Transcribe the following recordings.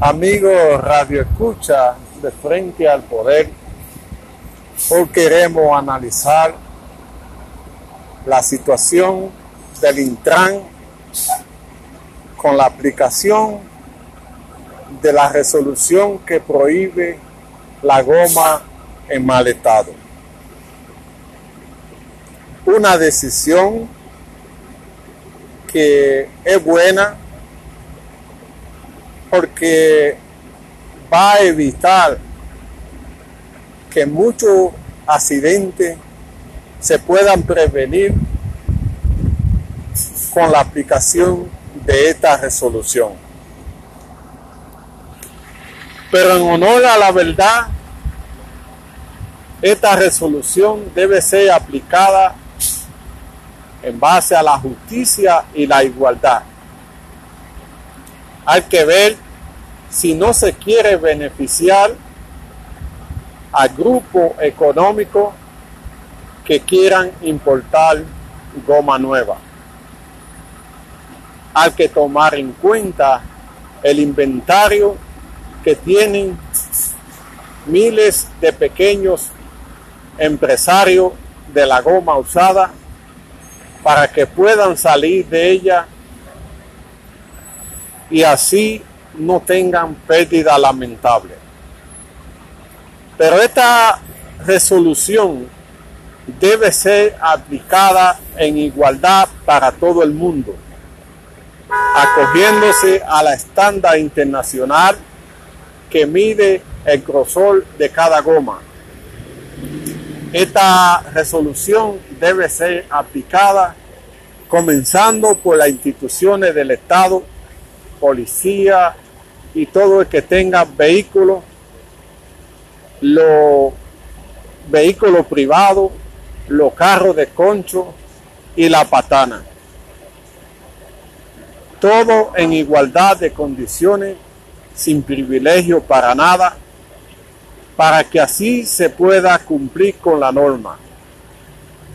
Amigos Radio Escucha de Frente al Poder, hoy queremos analizar la situación del Intran con la aplicación de la resolución que prohíbe la goma en mal estado. Una decisión que es buena porque va a evitar que muchos accidentes se puedan prevenir con la aplicación de esta resolución. Pero en honor a la verdad, esta resolución debe ser aplicada en base a la justicia y la igualdad. Hay que ver si no se quiere beneficiar a grupos económicos que quieran importar goma nueva. Hay que tomar en cuenta el inventario que tienen miles de pequeños empresarios de la goma usada para que puedan salir de ella y así no tengan pérdida lamentable. Pero esta resolución debe ser aplicada en igualdad para todo el mundo, acogiéndose a la estándar internacional que mide el grosor de cada goma. Esta resolución debe ser aplicada comenzando por las instituciones del Estado, policía y todo el que tenga vehículos, los vehículos privados, los carros de concho y la patana. Todo en igualdad de condiciones, sin privilegio para nada, para que así se pueda cumplir con la norma.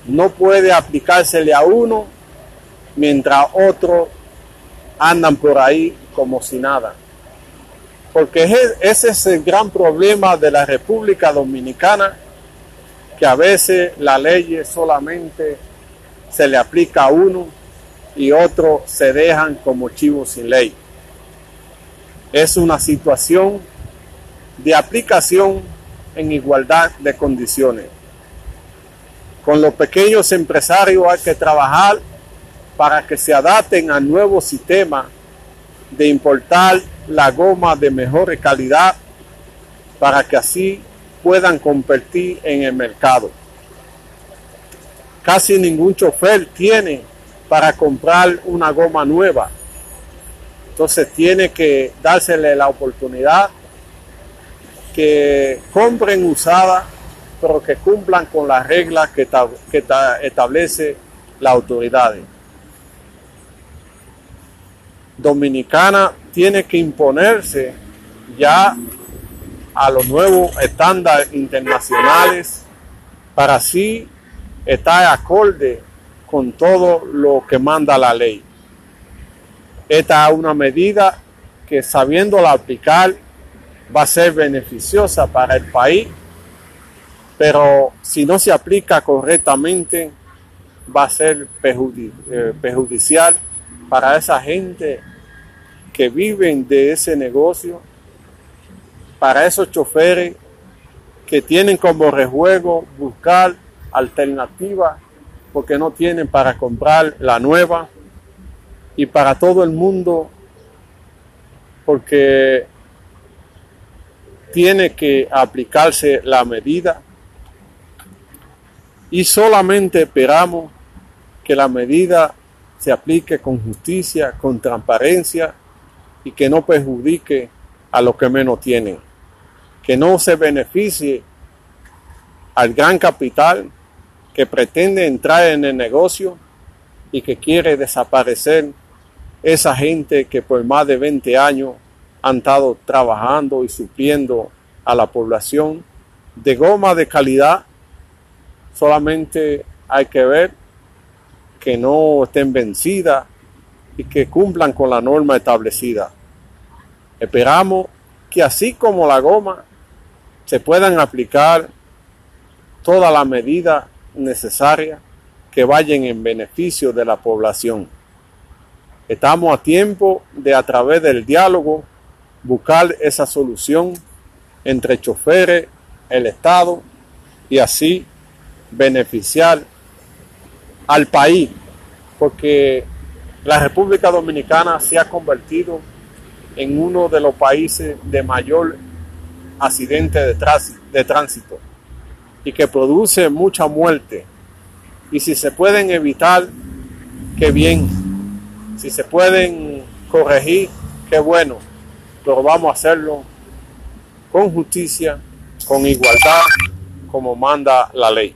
No puede aplicársele a uno mientras otros andan por ahí como si nada. Porque ese es el gran problema de la República Dominicana, que a veces la ley solamente se le aplica a uno y otros se dejan como chivos sin ley. Es una situación de aplicación en igualdad de condiciones. Con los pequeños empresarios hay que trabajar para que se adapten al nuevo sistema de importar la goma de mejor calidad para que así puedan competir en el mercado. Casi ningún chofer tiene para comprar una goma nueva. Entonces tiene que dársele la oportunidad que compren usada, pero que cumplan con las reglas que, que establece la autoridad. Dominicana tiene que imponerse ya a los nuevos estándares internacionales para así estar acorde con todo lo que manda la ley. Esta es una medida que sabiéndola aplicar va a ser beneficiosa para el país, pero si no se aplica correctamente va a ser eh, perjudicial para esa gente que viven de ese negocio, para esos choferes que tienen como rejuego buscar alternativas porque no tienen para comprar la nueva y para todo el mundo porque tiene que aplicarse la medida. Y solamente esperamos que la medida se aplique con justicia, con transparencia y que no perjudique a los que menos tienen, que no se beneficie al gran capital que pretende entrar en el negocio y que quiere desaparecer esa gente que por más de 20 años han estado trabajando y supliendo a la población de goma de calidad. Solamente hay que ver que no estén vencidas y que cumplan con la norma establecida. Esperamos que así como la goma se puedan aplicar todas las medidas necesarias que vayan en beneficio de la población. Estamos a tiempo de a través del diálogo buscar esa solución entre choferes, el Estado y así beneficiar al país, porque la República Dominicana se ha convertido en uno de los países de mayor accidente de, de tránsito y que produce mucha muerte. Y si se pueden evitar, qué bien. Si se pueden corregir, qué bueno. Pero vamos a hacerlo con justicia, con igualdad, como manda la ley.